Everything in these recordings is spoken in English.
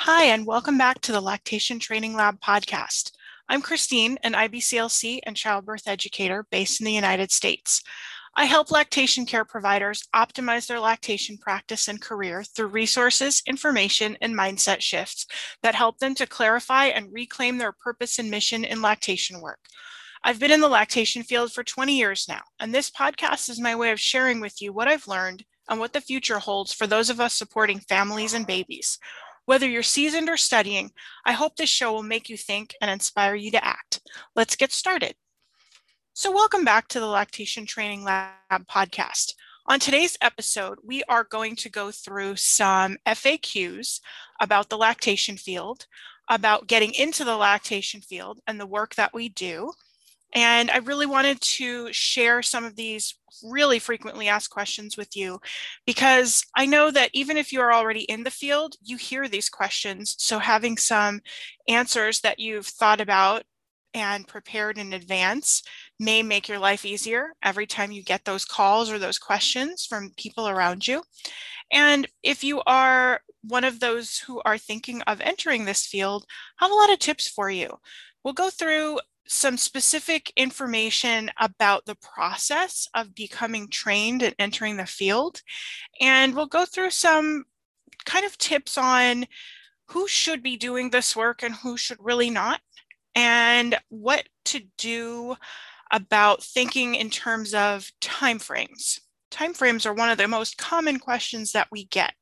Hi, and welcome back to the Lactation Training Lab podcast. I'm Christine, an IBCLC and childbirth educator based in the United States. I help lactation care providers optimize their lactation practice and career through resources, information, and mindset shifts that help them to clarify and reclaim their purpose and mission in lactation work. I've been in the lactation field for 20 years now, and this podcast is my way of sharing with you what I've learned and what the future holds for those of us supporting families and babies. Whether you're seasoned or studying, I hope this show will make you think and inspire you to act. Let's get started. So, welcome back to the Lactation Training Lab podcast. On today's episode, we are going to go through some FAQs about the lactation field, about getting into the lactation field and the work that we do. And I really wanted to share some of these really frequently asked questions with you because I know that even if you are already in the field, you hear these questions. So having some answers that you've thought about and prepared in advance may make your life easier every time you get those calls or those questions from people around you. And if you are one of those who are thinking of entering this field, I have a lot of tips for you. We'll go through some specific information about the process of becoming trained and entering the field. And we'll go through some kind of tips on who should be doing this work and who should really not and what to do about thinking in terms of timeframes. Timeframes are one of the most common questions that we get.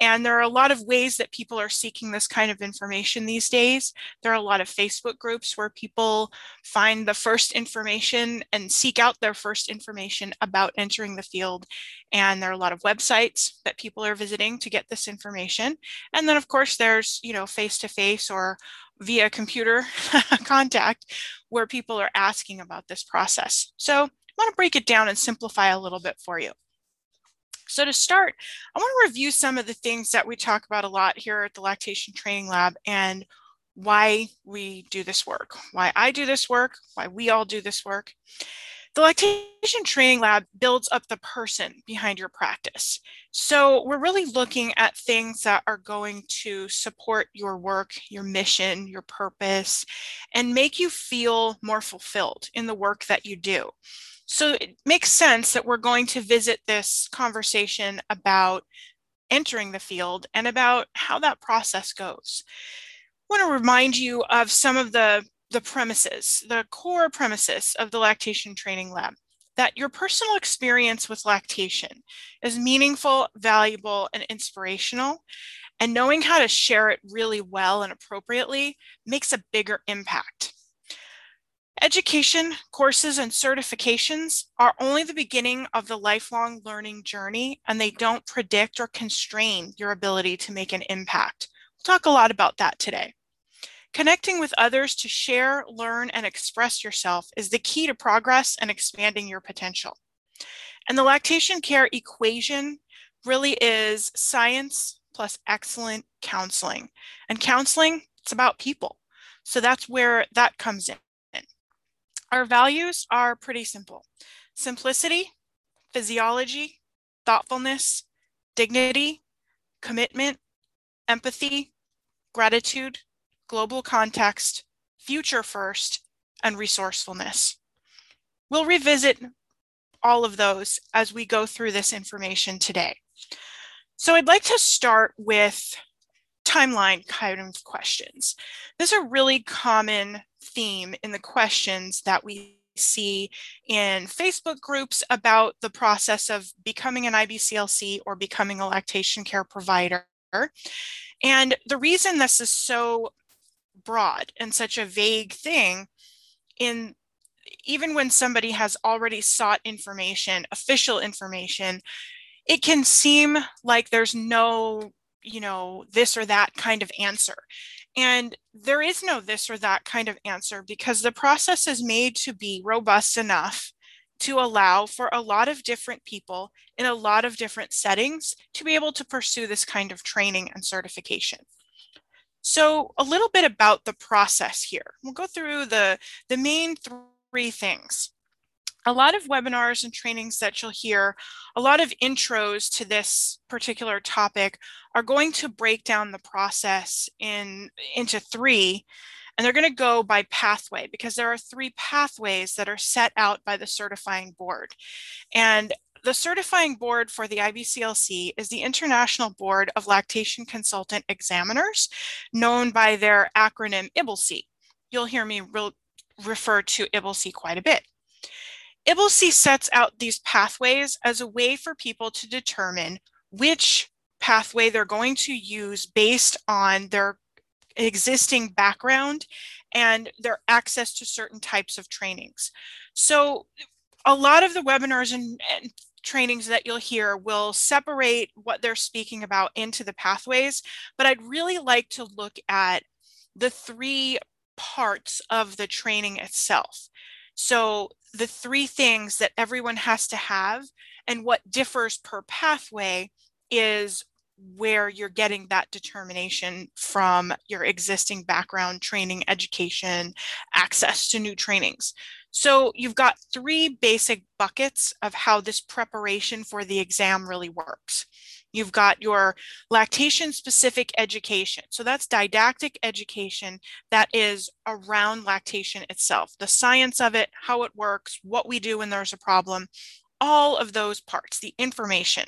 And there are a lot of ways that people are seeking this kind of information these days. There are a lot of Facebook groups where people find the first information and seek out their first information about entering the field. And there are a lot of websites that people are visiting to get this information. And then, of course, there's, you know, face to face or via computer contact where people are asking about this process. So I want to break it down and simplify a little bit for you. So to start, I want to review some of the things that we talk about a lot here at the Lactation Training Lab and why we do this work, why I do this work, why we all do this work. The Lactation Training Lab builds up the person behind your practice. So we're really looking at things that are going to support your work, your mission, your purpose, and make you feel more fulfilled in the work that you do. So it makes sense that we're going to visit this conversation about entering the field and about how that process goes. I want to remind you of some of the, the premises, the core premises of the lactation training lab that your personal experience with lactation is meaningful, valuable, and inspirational. And knowing how to share it really well and appropriately makes a bigger impact. Education, courses, and certifications are only the beginning of the lifelong learning journey, and they don't predict or constrain your ability to make an impact. We'll talk a lot about that today. Connecting with others to share, learn, and express yourself is the key to progress and expanding your potential. And the lactation care equation really is science plus excellent counseling. And counseling, it's about people. So that's where that comes in. Our values are pretty simple simplicity, physiology, thoughtfulness, dignity, commitment, empathy, gratitude, global context, future first, and resourcefulness. We'll revisit all of those as we go through this information today. So I'd like to start with timeline kind of questions. This is a really common theme in the questions that we see in Facebook groups about the process of becoming an IBCLC or becoming a lactation care provider. And the reason this is so broad and such a vague thing in even when somebody has already sought information, official information, it can seem like there's no, you know, this or that kind of answer. And there is no this or that kind of answer because the process is made to be robust enough to allow for a lot of different people in a lot of different settings to be able to pursue this kind of training and certification. So a little bit about the process here. We'll go through the, the main three things. A lot of webinars and trainings that you'll hear, a lot of intros to this particular topic are going to break down the process in into three and they're going to go by pathway because there are three pathways that are set out by the certifying board. And the certifying board for the IBCLC is the International Board of Lactation Consultant Examiners, known by their acronym IBLCE. You'll hear me re refer to IBLCE quite a bit. IBLCE sets out these pathways as a way for people to determine which pathway they're going to use based on their existing background and their access to certain types of trainings. So a lot of the webinars and, and trainings that you'll hear will separate what they're speaking about into the pathways, but I'd really like to look at the three parts of the training itself. So the three things that everyone has to have and what differs per pathway is where you're getting that determination from your existing background, training, education, access to new trainings. So you've got three basic buckets of how this preparation for the exam really works. You've got your lactation specific education. So that's didactic education that is around lactation itself, the science of it, how it works, what we do when there's a problem, all of those parts, the information.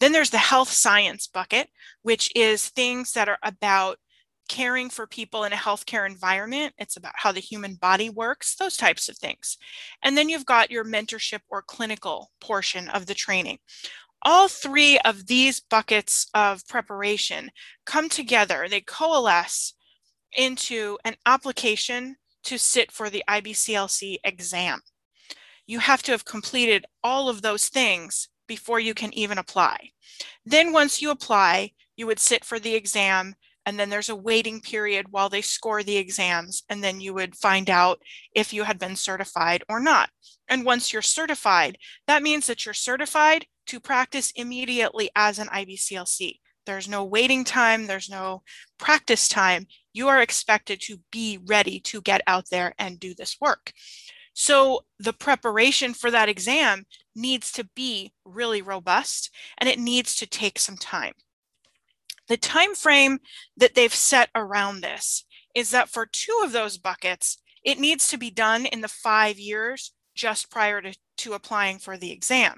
Then there's the health science bucket, which is things that are about caring for people in a healthcare environment. It's about how the human body works, those types of things. And then you've got your mentorship or clinical portion of the training. All three of these buckets of preparation come together, they coalesce into an application to sit for the IBCLC exam you have to have completed all of those things before you can even apply. Then once you apply, you would sit for the exam and then there's a waiting period while they score the exams and then you would find out if you had been certified or not. And once you're certified, that means that you're certified to practice immediately as an IBCLC. There's no waiting time, there's no practice time. You are expected to be ready to get out there and do this work. So the preparation for that exam needs to be really robust and it needs to take some time. The time frame that they've set around this is that for two of those buckets, it needs to be done in the five years just prior to, to applying for the exam.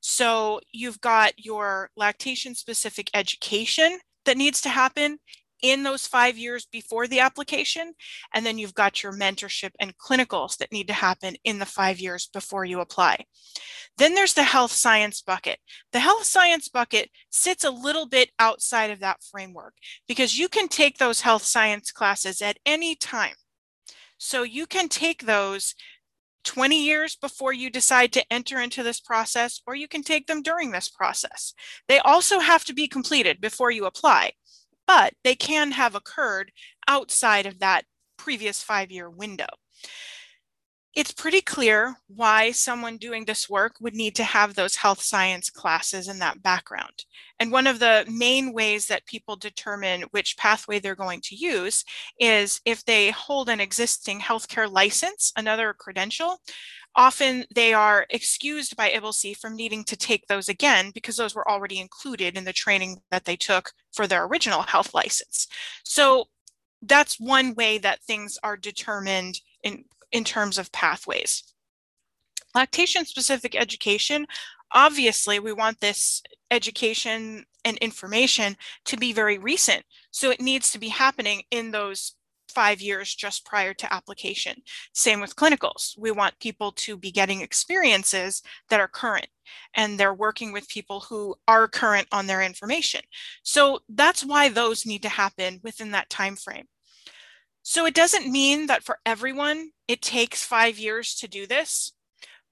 So you've got your lactation specific education that needs to happen in those five years before the application. And then you've got your mentorship and clinicals that need to happen in the five years before you apply. Then there's the health science bucket. The health science bucket sits a little bit outside of that framework because you can take those health science classes at any time. So you can take those 20 years before you decide to enter into this process, or you can take them during this process. They also have to be completed before you apply but they can have occurred outside of that previous five-year window. It's pretty clear why someone doing this work would need to have those health science classes in that background. And one of the main ways that people determine which pathway they're going to use is if they hold an existing healthcare license, another credential, often they are excused by IBLCE from needing to take those again because those were already included in the training that they took for their original health license. So that's one way that things are determined in, in terms of pathways. Lactation specific education, obviously we want this education and information to be very recent. So it needs to be happening in those five years just prior to application. Same with clinicals. We want people to be getting experiences that are current and they're working with people who are current on their information. So that's why those need to happen within that time frame. So it doesn't mean that for everyone it takes five years to do this,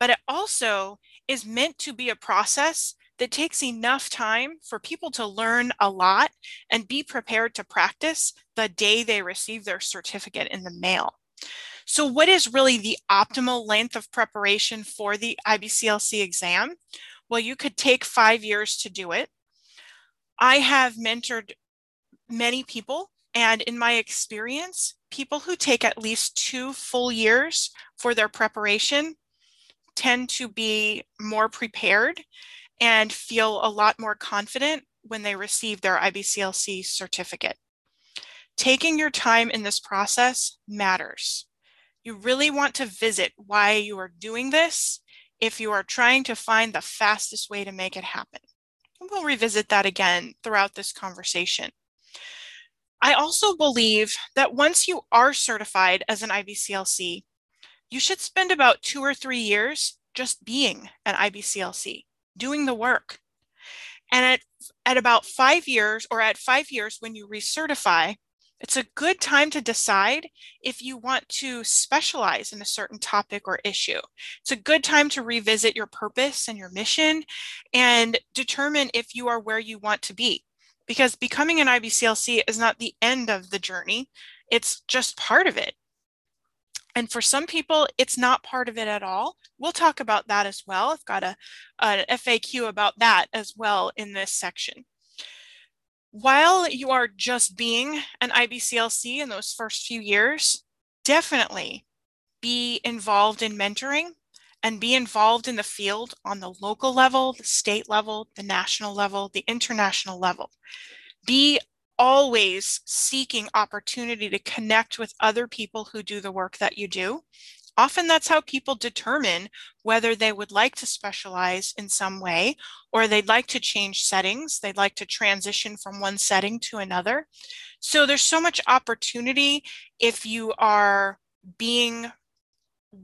but it also is meant to be a process that takes enough time for people to learn a lot and be prepared to practice the day they receive their certificate in the mail. So what is really the optimal length of preparation for the IBCLC exam? Well, you could take five years to do it. I have mentored many people and in my experience, people who take at least two full years for their preparation tend to be more prepared and feel a lot more confident when they receive their IBCLC certificate. Taking your time in this process matters. You really want to visit why you are doing this if you are trying to find the fastest way to make it happen. we'll revisit that again throughout this conversation. I also believe that once you are certified as an IBCLC, you should spend about two or three years just being an IBCLC, doing the work. And at, at about five years, or at five years when you recertify, it's a good time to decide if you want to specialize in a certain topic or issue. It's a good time to revisit your purpose and your mission and determine if you are where you want to be. Because becoming an IBCLC is not the end of the journey, it's just part of it. And for some people, it's not part of it at all. We'll talk about that as well. I've got a, a FAQ about that as well in this section. While you are just being an IBCLC in those first few years, definitely be involved in mentoring and be involved in the field on the local level, the state level, the national level, the international level. Be always seeking opportunity to connect with other people who do the work that you do Often that's how people determine whether they would like to specialize in some way or they'd like to change settings. They'd like to transition from one setting to another. So there's so much opportunity if you are being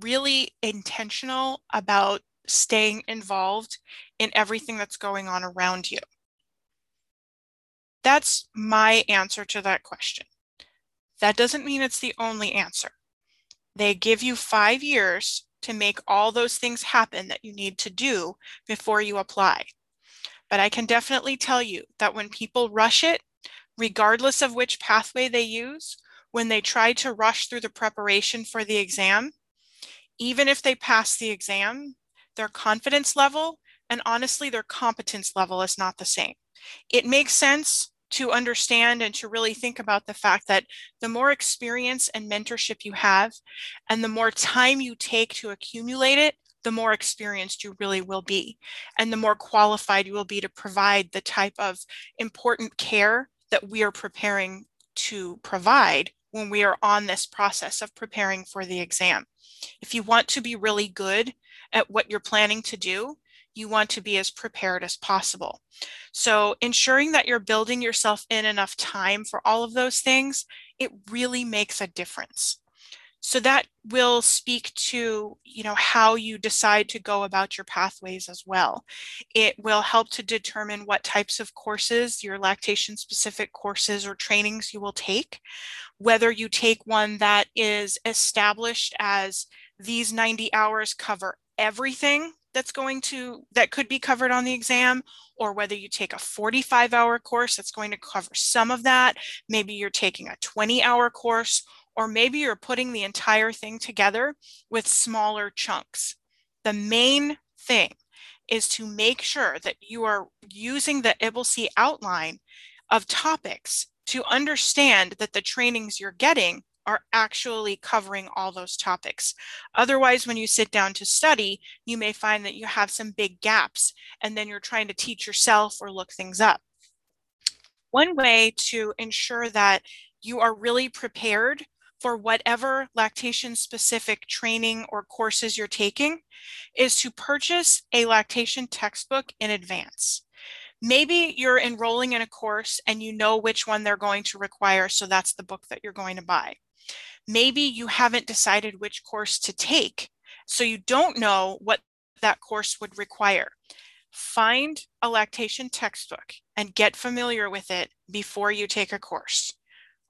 really intentional about staying involved in everything that's going on around you. That's my answer to that question. That doesn't mean it's the only answer. They give you five years to make all those things happen that you need to do before you apply. But I can definitely tell you that when people rush it, regardless of which pathway they use, when they try to rush through the preparation for the exam, even if they pass the exam, their confidence level and honestly, their competence level is not the same. It makes sense to understand and to really think about the fact that the more experience and mentorship you have and the more time you take to accumulate it, the more experienced you really will be and the more qualified you will be to provide the type of important care that we are preparing to provide when we are on this process of preparing for the exam. If you want to be really good at what you're planning to do, you want to be as prepared as possible. So ensuring that you're building yourself in enough time for all of those things, it really makes a difference. So that will speak to, you know, how you decide to go about your pathways as well. It will help to determine what types of courses, your lactation specific courses or trainings you will take, whether you take one that is established as these 90 hours cover everything that's going to that could be covered on the exam or whether you take a 45 hour course that's going to cover some of that maybe you're taking a 20 hour course or maybe you're putting the entire thing together with smaller chunks the main thing is to make sure that you are using the IBLCE outline of topics to understand that the trainings you're getting are actually covering all those topics. Otherwise, when you sit down to study, you may find that you have some big gaps and then you're trying to teach yourself or look things up. One way to ensure that you are really prepared for whatever lactation specific training or courses you're taking is to purchase a lactation textbook in advance. Maybe you're enrolling in a course and you know which one they're going to require, so that's the book that you're going to buy. Maybe you haven't decided which course to take, so you don't know what that course would require. Find a lactation textbook and get familiar with it before you take a course.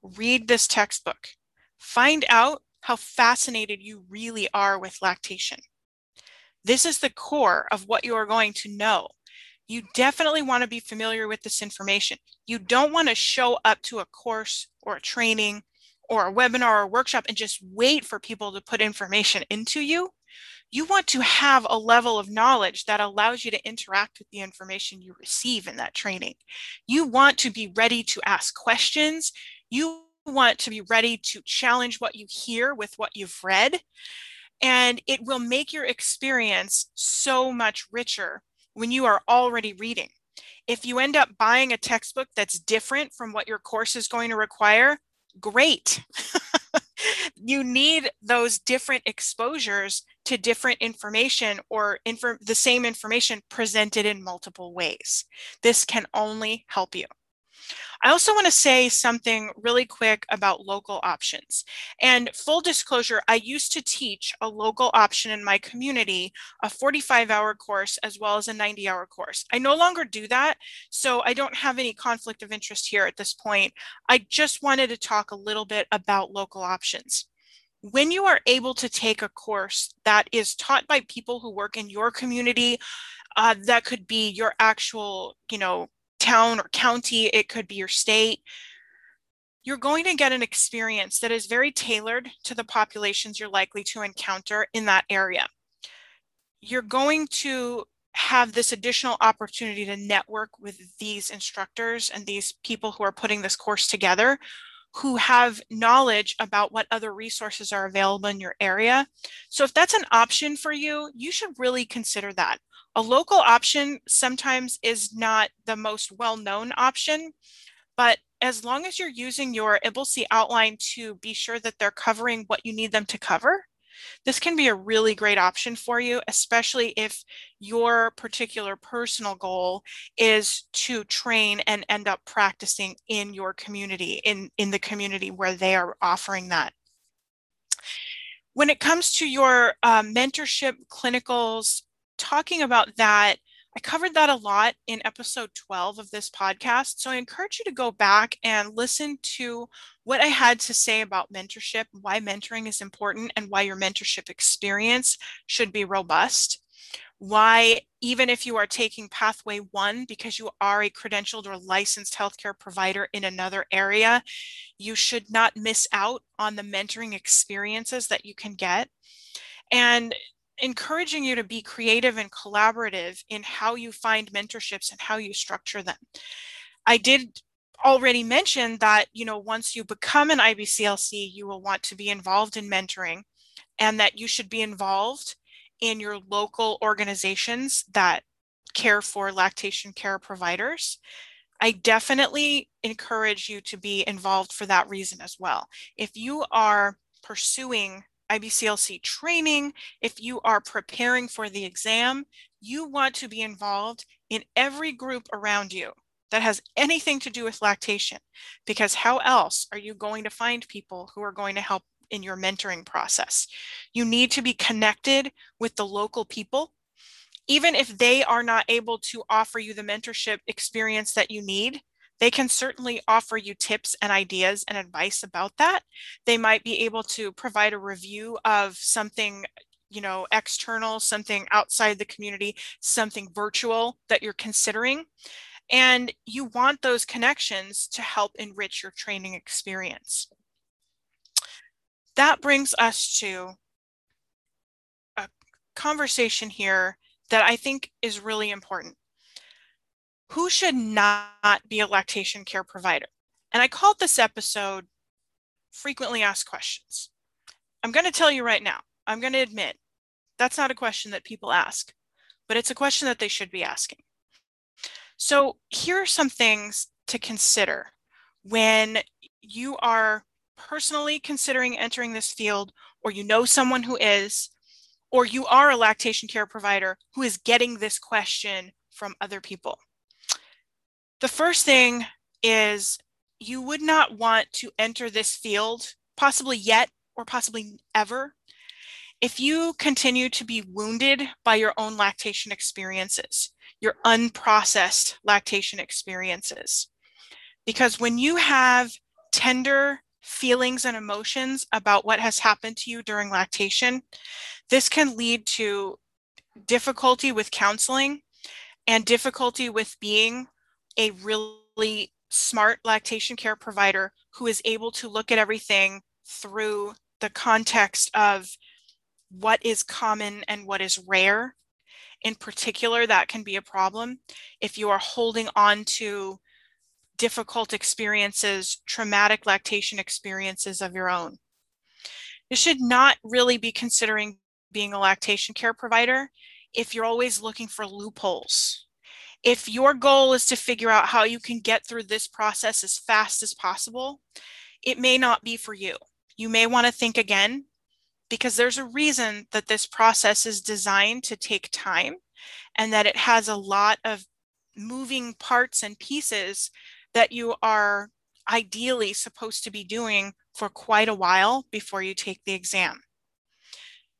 Read this textbook. Find out how fascinated you really are with lactation. This is the core of what you are going to know. You definitely want to be familiar with this information. You don't want to show up to a course or a training or a webinar or workshop and just wait for people to put information into you. You want to have a level of knowledge that allows you to interact with the information you receive in that training. You want to be ready to ask questions. You want to be ready to challenge what you hear with what you've read. And it will make your experience so much richer when you are already reading. If you end up buying a textbook that's different from what your course is going to require, great. you need those different exposures to different information or the same information presented in multiple ways. This can only help you. I also want to say something really quick about local options. And full disclosure, I used to teach a local option in my community, a 45 hour course, as well as a 90 hour course. I no longer do that, so I don't have any conflict of interest here at this point. I just wanted to talk a little bit about local options when you are able to take a course that is taught by people who work in your community, uh, that could be your actual, you know, town or county, it could be your state, you're going to get an experience that is very tailored to the populations you're likely to encounter in that area. You're going to have this additional opportunity to network with these instructors and these people who are putting this course together who have knowledge about what other resources are available in your area. So if that's an option for you, you should really consider that. A local option sometimes is not the most well-known option, but as long as you're using your IBLCE outline to be sure that they're covering what you need them to cover, this can be a really great option for you, especially if your particular personal goal is to train and end up practicing in your community, in, in the community where they are offering that. When it comes to your uh, mentorship clinicals, talking about that, I covered that a lot in episode 12 of this podcast. So I encourage you to go back and listen to what I had to say about mentorship, why mentoring is important, and why your mentorship experience should be robust. Why, even if you are taking pathway one because you are a credentialed or licensed healthcare provider in another area, you should not miss out on the mentoring experiences that you can get. And encouraging you to be creative and collaborative in how you find mentorships and how you structure them. I did already mention that, you know, once you become an IBCLC, you will want to be involved in mentoring and that you should be involved in your local organizations that care for lactation care providers. I definitely encourage you to be involved for that reason as well. If you are pursuing IBCLC training, if you are preparing for the exam, you want to be involved in every group around you that has anything to do with lactation, because how else are you going to find people who are going to help in your mentoring process? You need to be connected with the local people. Even if they are not able to offer you the mentorship experience that you need, they can certainly offer you tips and ideas and advice about that. They might be able to provide a review of something you know, external, something outside the community, something virtual that you're considering. And you want those connections to help enrich your training experience. That brings us to a conversation here that I think is really important who should not be a lactation care provider? And I called this episode frequently asked questions. I'm going to tell you right now, I'm going to admit that's not a question that people ask, but it's a question that they should be asking. So here are some things to consider when you are personally considering entering this field, or you know someone who is, or you are a lactation care provider who is getting this question from other people. The first thing is you would not want to enter this field, possibly yet or possibly ever, if you continue to be wounded by your own lactation experiences, your unprocessed lactation experiences. Because when you have tender feelings and emotions about what has happened to you during lactation, this can lead to difficulty with counseling and difficulty with being a really smart lactation care provider who is able to look at everything through the context of what is common and what is rare. In particular, that can be a problem if you are holding on to difficult experiences, traumatic lactation experiences of your own. You should not really be considering being a lactation care provider if you're always looking for loopholes. If your goal is to figure out how you can get through this process as fast as possible, it may not be for you. You may want to think again because there's a reason that this process is designed to take time and that it has a lot of moving parts and pieces that you are ideally supposed to be doing for quite a while before you take the exam.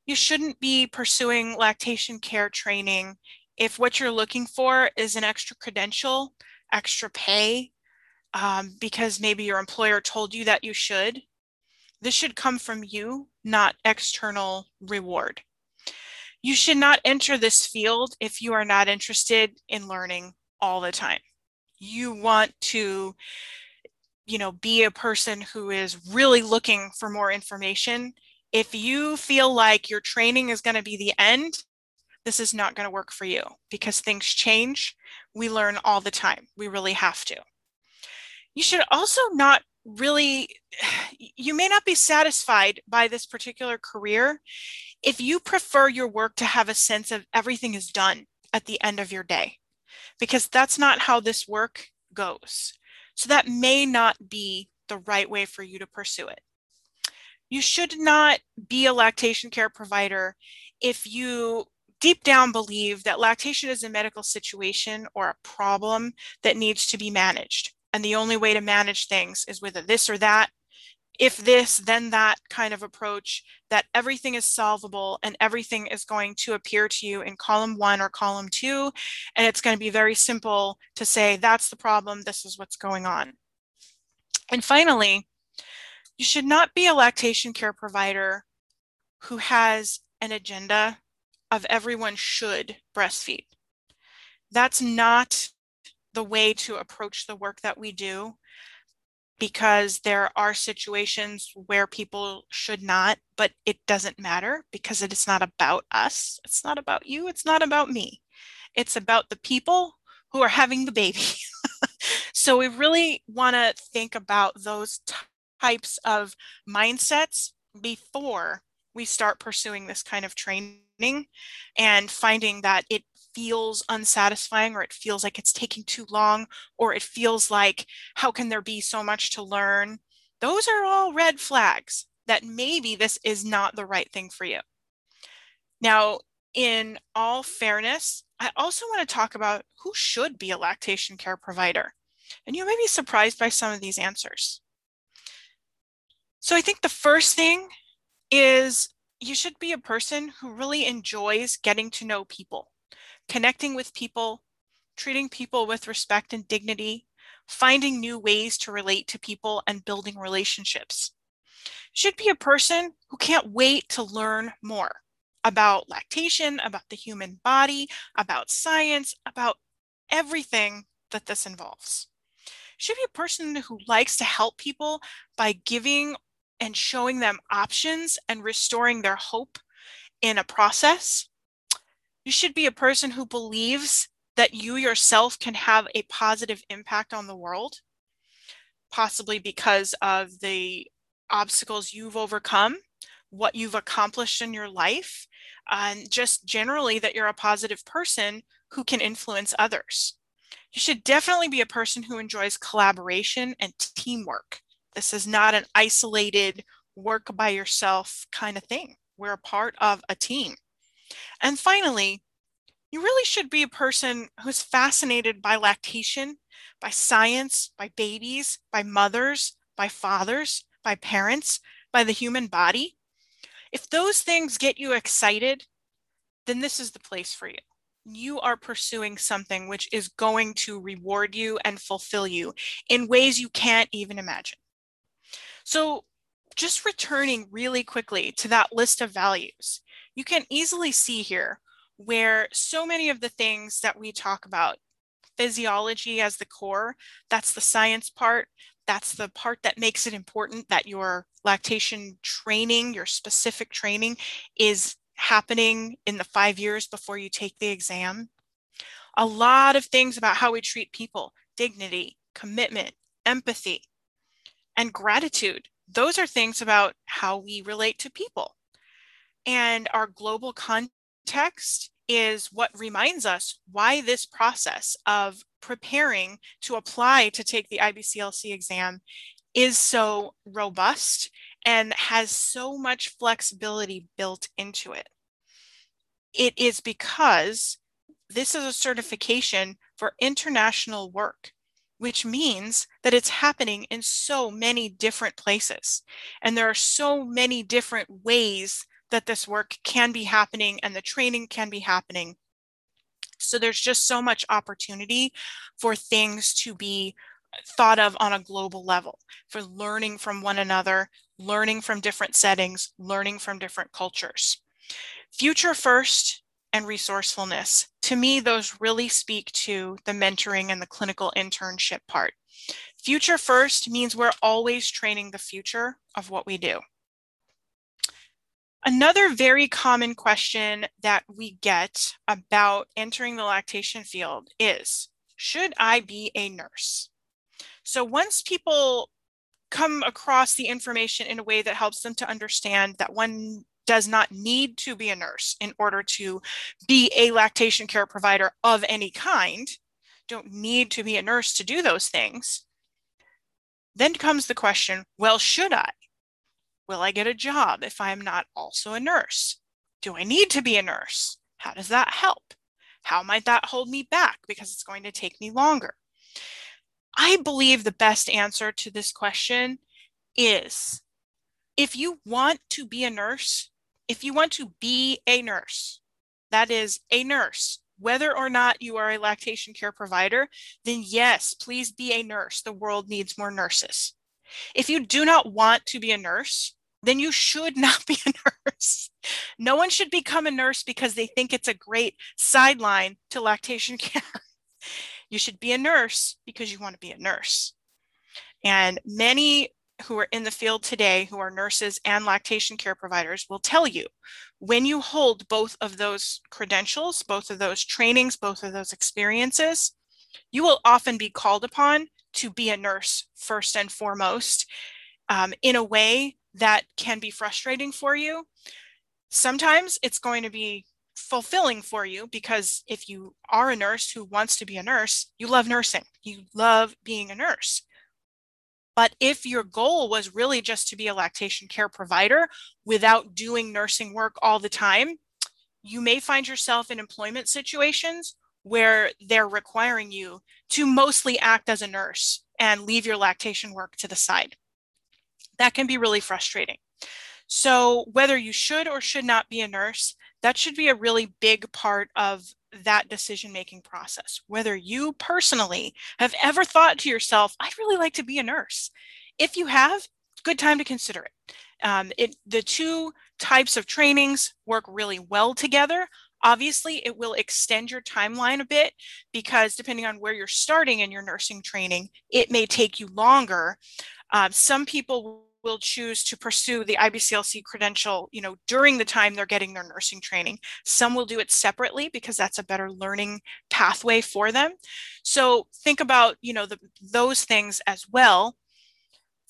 You shouldn't be pursuing lactation care training if what you're looking for is an extra credential, extra pay, um, because maybe your employer told you that you should. This should come from you, not external reward. You should not enter this field if you are not interested in learning all the time. You want to you know, be a person who is really looking for more information. If you feel like your training is going to be the end, this is not going to work for you because things change. We learn all the time. We really have to. You should also not really, you may not be satisfied by this particular career if you prefer your work to have a sense of everything is done at the end of your day, because that's not how this work goes. So that may not be the right way for you to pursue it. You should not be a lactation care provider if you deep down believe that lactation is a medical situation or a problem that needs to be managed. And the only way to manage things is with a this or that if this, then that kind of approach, that everything is solvable and everything is going to appear to you in column one or column two. And it's going to be very simple to say, that's the problem, this is what's going on. And finally, you should not be a lactation care provider who has an agenda of everyone should breastfeed. That's not the way to approach the work that we do because there are situations where people should not, but it doesn't matter because it is not about us. It's not about you. It's not about me. It's about the people who are having the baby. so we really want to think about those types of mindsets before we start pursuing this kind of training and finding that it feels unsatisfying or it feels like it's taking too long or it feels like how can there be so much to learn? Those are all red flags that maybe this is not the right thing for you. Now in all fairness i also want to talk about who should be a lactation care provider and you may be surprised by some of these answers. So i think the first thing is you should be a person who really enjoys getting to know people connecting with people, treating people with respect and dignity, finding new ways to relate to people and building relationships. Should be a person who can't wait to learn more about lactation, about the human body, about science, about everything that this involves. Should be a person who likes to help people by giving and showing them options and restoring their hope in a process you should be a person who believes that you yourself can have a positive impact on the world, possibly because of the obstacles you've overcome, what you've accomplished in your life, and just generally that you're a positive person who can influence others. You should definitely be a person who enjoys collaboration and teamwork. This is not an isolated work by yourself kind of thing. We're a part of a team. And finally, you really should be a person who's fascinated by lactation, by science, by babies, by mothers, by fathers, by parents, by the human body. If those things get you excited, then this is the place for you. You are pursuing something which is going to reward you and fulfill you in ways you can't even imagine. So, just returning really quickly to that list of values, you can easily see here where so many of the things that we talk about, physiology as the core, that's the science part, that's the part that makes it important that your lactation training, your specific training is happening in the five years before you take the exam. A lot of things about how we treat people, dignity, commitment, empathy, and gratitude. Those are things about how we relate to people. and our global context is what reminds us why this process of preparing to apply to take the IBCLC exam is so robust and has so much flexibility built into it. It is because this is a certification for international work, which means that it's happening in so many different places. And there are so many different ways that this work can be happening and the training can be happening. So there's just so much opportunity for things to be thought of on a global level, for learning from one another, learning from different settings, learning from different cultures. Future first and resourcefulness. To me, those really speak to the mentoring and the clinical internship part. Future first means we're always training the future of what we do. Another very common question that we get about entering the lactation field is, should I be a nurse? So once people come across the information in a way that helps them to understand that one does not need to be a nurse in order to be a lactation care provider of any kind, don't need to be a nurse to do those things. Then comes the question, well, should I? Will I get a job if I am not also a nurse? Do I need to be a nurse? How does that help? How might that hold me back because it's going to take me longer? I believe the best answer to this question is if you want to be a nurse, if you want to be a nurse, that is a nurse, whether or not you are a lactation care provider, then yes, please be a nurse. The world needs more nurses. If you do not want to be a nurse, then you should not be a nurse. No one should become a nurse because they think it's a great sideline to lactation care. You should be a nurse because you want to be a nurse. And many who are in the field today, who are nurses and lactation care providers, will tell you when you hold both of those credentials, both of those trainings, both of those experiences, you will often be called upon to be a nurse first and foremost um, in a way that can be frustrating for you. Sometimes it's going to be fulfilling for you because if you are a nurse who wants to be a nurse, you love nursing, you love being a nurse. But if your goal was really just to be a lactation care provider without doing nursing work all the time, you may find yourself in employment situations where they're requiring you to mostly act as a nurse and leave your lactation work to the side. That can be really frustrating. So, whether you should or should not be a nurse, that should be a really big part of that decision making process. Whether you personally have ever thought to yourself, I'd really like to be a nurse. If you have, good time to consider it. Um, it the two types of trainings work really well together. Obviously, it will extend your timeline a bit because depending on where you're starting in your nursing training, it may take you longer. Uh, some people will choose to pursue the IBCLC credential, you know, during the time they're getting their nursing training. Some will do it separately because that's a better learning pathway for them. So think about, you know, the, those things as well.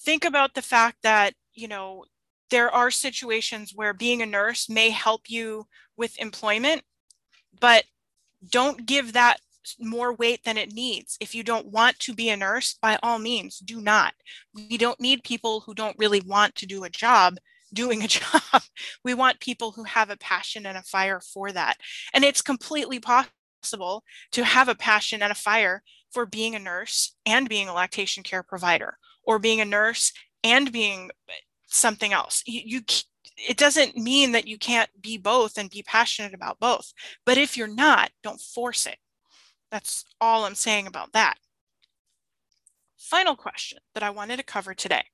Think about the fact that, you know, there are situations where being a nurse may help you with employment, but don't give that more weight than it needs. If you don't want to be a nurse, by all means, do not. We don't need people who don't really want to do a job doing a job. We want people who have a passion and a fire for that. And it's completely possible to have a passion and a fire for being a nurse and being a lactation care provider or being a nurse and being uh, something else. You, you it doesn't mean that you can't be both and be passionate about both. But if you're not, don't force it. That's all I'm saying about that. Final question that I wanted to cover today.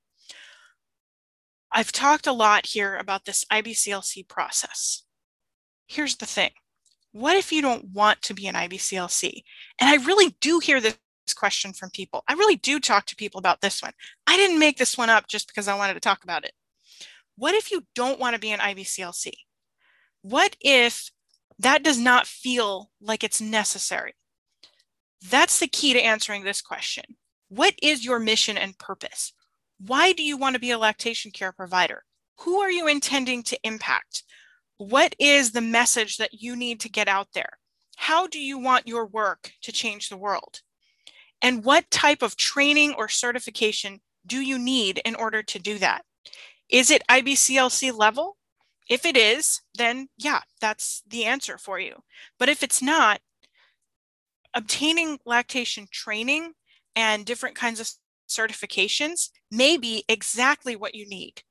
I've talked a lot here about this IBCLC process. Here's the thing. What if you don't want to be an IBCLC? And I really do hear this question from people. I really do talk to people about this one. I didn't make this one up just because I wanted to talk about it. What if you don't want to be an IBCLC? What if that does not feel like it's necessary? That's the key to answering this question. What is your mission and purpose? Why do you want to be a lactation care provider? Who are you intending to impact? What is the message that you need to get out there? How do you want your work to change the world? And what type of training or certification do you need in order to do that? Is it IBCLC level? If it is, then yeah, that's the answer for you. But if it's not, obtaining lactation training and different kinds of certifications may be exactly what you need.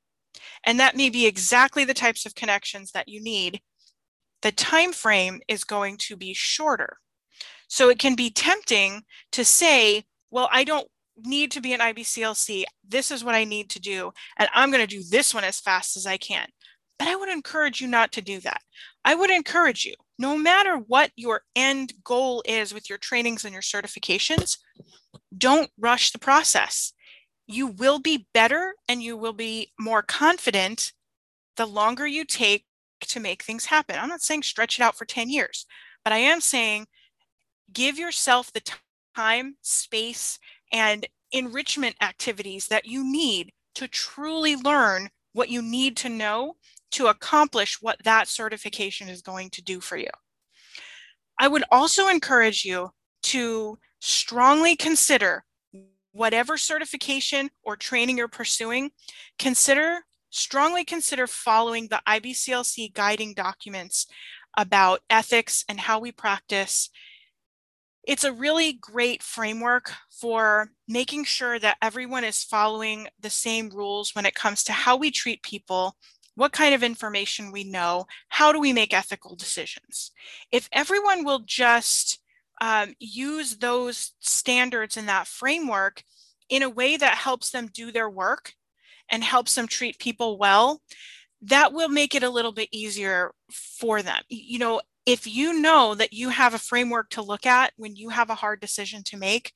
And that may be exactly the types of connections that you need. The time frame is going to be shorter. So it can be tempting to say, well, I don't need to be an IBCLC. This is what I need to do. And I'm going to do this one as fast as I can. But I would encourage you not to do that. I would encourage you, no matter what your end goal is with your trainings and your certifications, don't rush the process. You will be better and you will be more confident the longer you take to make things happen. I'm not saying stretch it out for 10 years, but I am saying give yourself the time, space, and enrichment activities that you need to truly learn what you need to know to accomplish what that certification is going to do for you. I would also encourage you to strongly consider whatever certification or training you're pursuing, consider strongly consider following the IBCLC guiding documents about ethics and how we practice it's a really great framework for making sure that everyone is following the same rules when it comes to how we treat people, what kind of information we know, how do we make ethical decisions. If everyone will just um, use those standards in that framework in a way that helps them do their work and helps them treat people well, that will make it a little bit easier for them. You know, if you know that you have a framework to look at when you have a hard decision to make,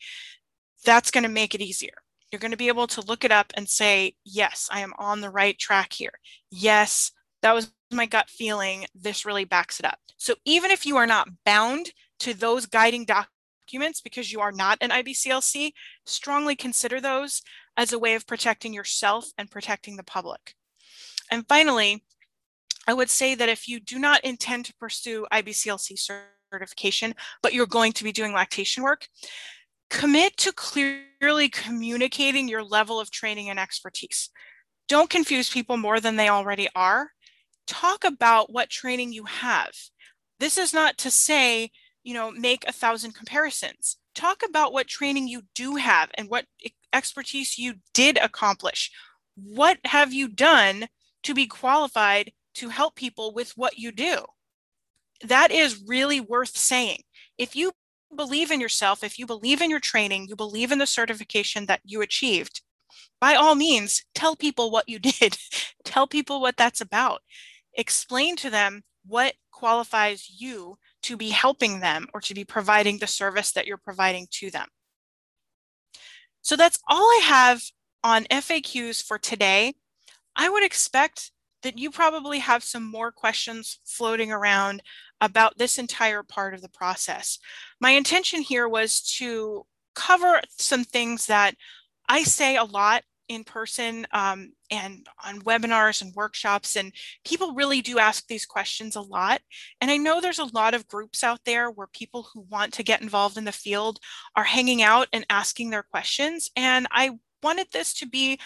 that's going to make it easier. You're going to be able to look it up and say, yes, I am on the right track here. Yes, that was my gut feeling. This really backs it up. So even if you are not bound to those guiding documents because you are not an IBCLC, strongly consider those as a way of protecting yourself and protecting the public. And finally, I would say that if you do not intend to pursue IBCLC certification, but you're going to be doing lactation work, commit to clearly communicating your level of training and expertise. Don't confuse people more than they already are. Talk about what training you have. This is not to say, you know, make a thousand comparisons. Talk about what training you do have and what expertise you did accomplish. What have you done to be qualified to help people with what you do. That is really worth saying. If you believe in yourself, if you believe in your training, you believe in the certification that you achieved, by all means, tell people what you did. tell people what that's about. Explain to them what qualifies you to be helping them or to be providing the service that you're providing to them. So that's all I have on FAQs for today. I would expect that you probably have some more questions floating around about this entire part of the process. My intention here was to cover some things that I say a lot in person um, and on webinars and workshops and people really do ask these questions a lot and i know there's a lot of groups out there where people who want to get involved in the field are hanging out and asking their questions and i wanted this to be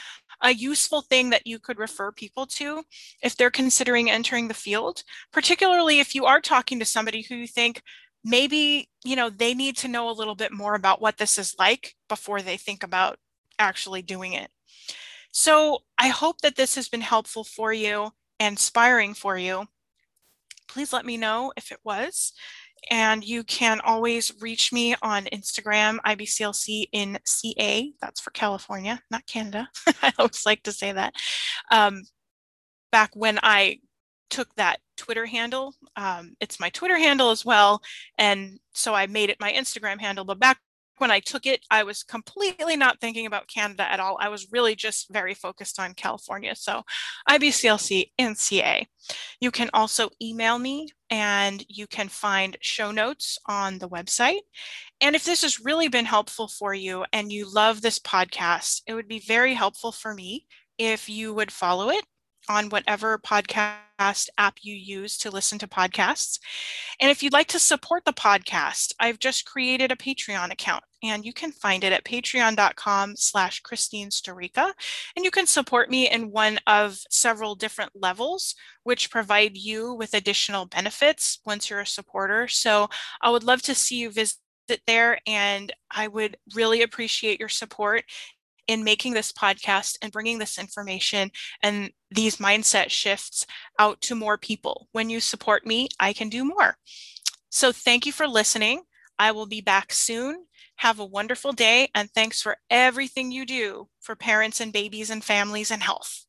a useful thing that you could refer people to if they're considering entering the field, particularly if you are talking to somebody who you think maybe, you know, they need to know a little bit more about what this is like before they think about actually doing it. So I hope that this has been helpful for you and inspiring for you. Please let me know if it was. And you can always reach me on Instagram, IBCLC in CA. That's for California, not Canada. I always like to say that. Um, back when I took that Twitter handle, um, it's my Twitter handle as well. And so I made it my Instagram handle. But back when I took it, I was completely not thinking about Canada at all. I was really just very focused on California. So IBCLC NCA. You can also email me and you can find show notes on the website. And if this has really been helpful for you and you love this podcast, it would be very helpful for me if you would follow it on whatever podcast app you use to listen to podcasts. And if you'd like to support the podcast, I've just created a Patreon account and you can find it at patreon.com slash Christine. And you can support me in one of several different levels, which provide you with additional benefits once you're a supporter. So I would love to see you visit there and I would really appreciate your support in making this podcast and bringing this information and these mindset shifts out to more people. When you support me, I can do more. So thank you for listening. I will be back soon. Have a wonderful day and thanks for everything you do for parents and babies and families and health.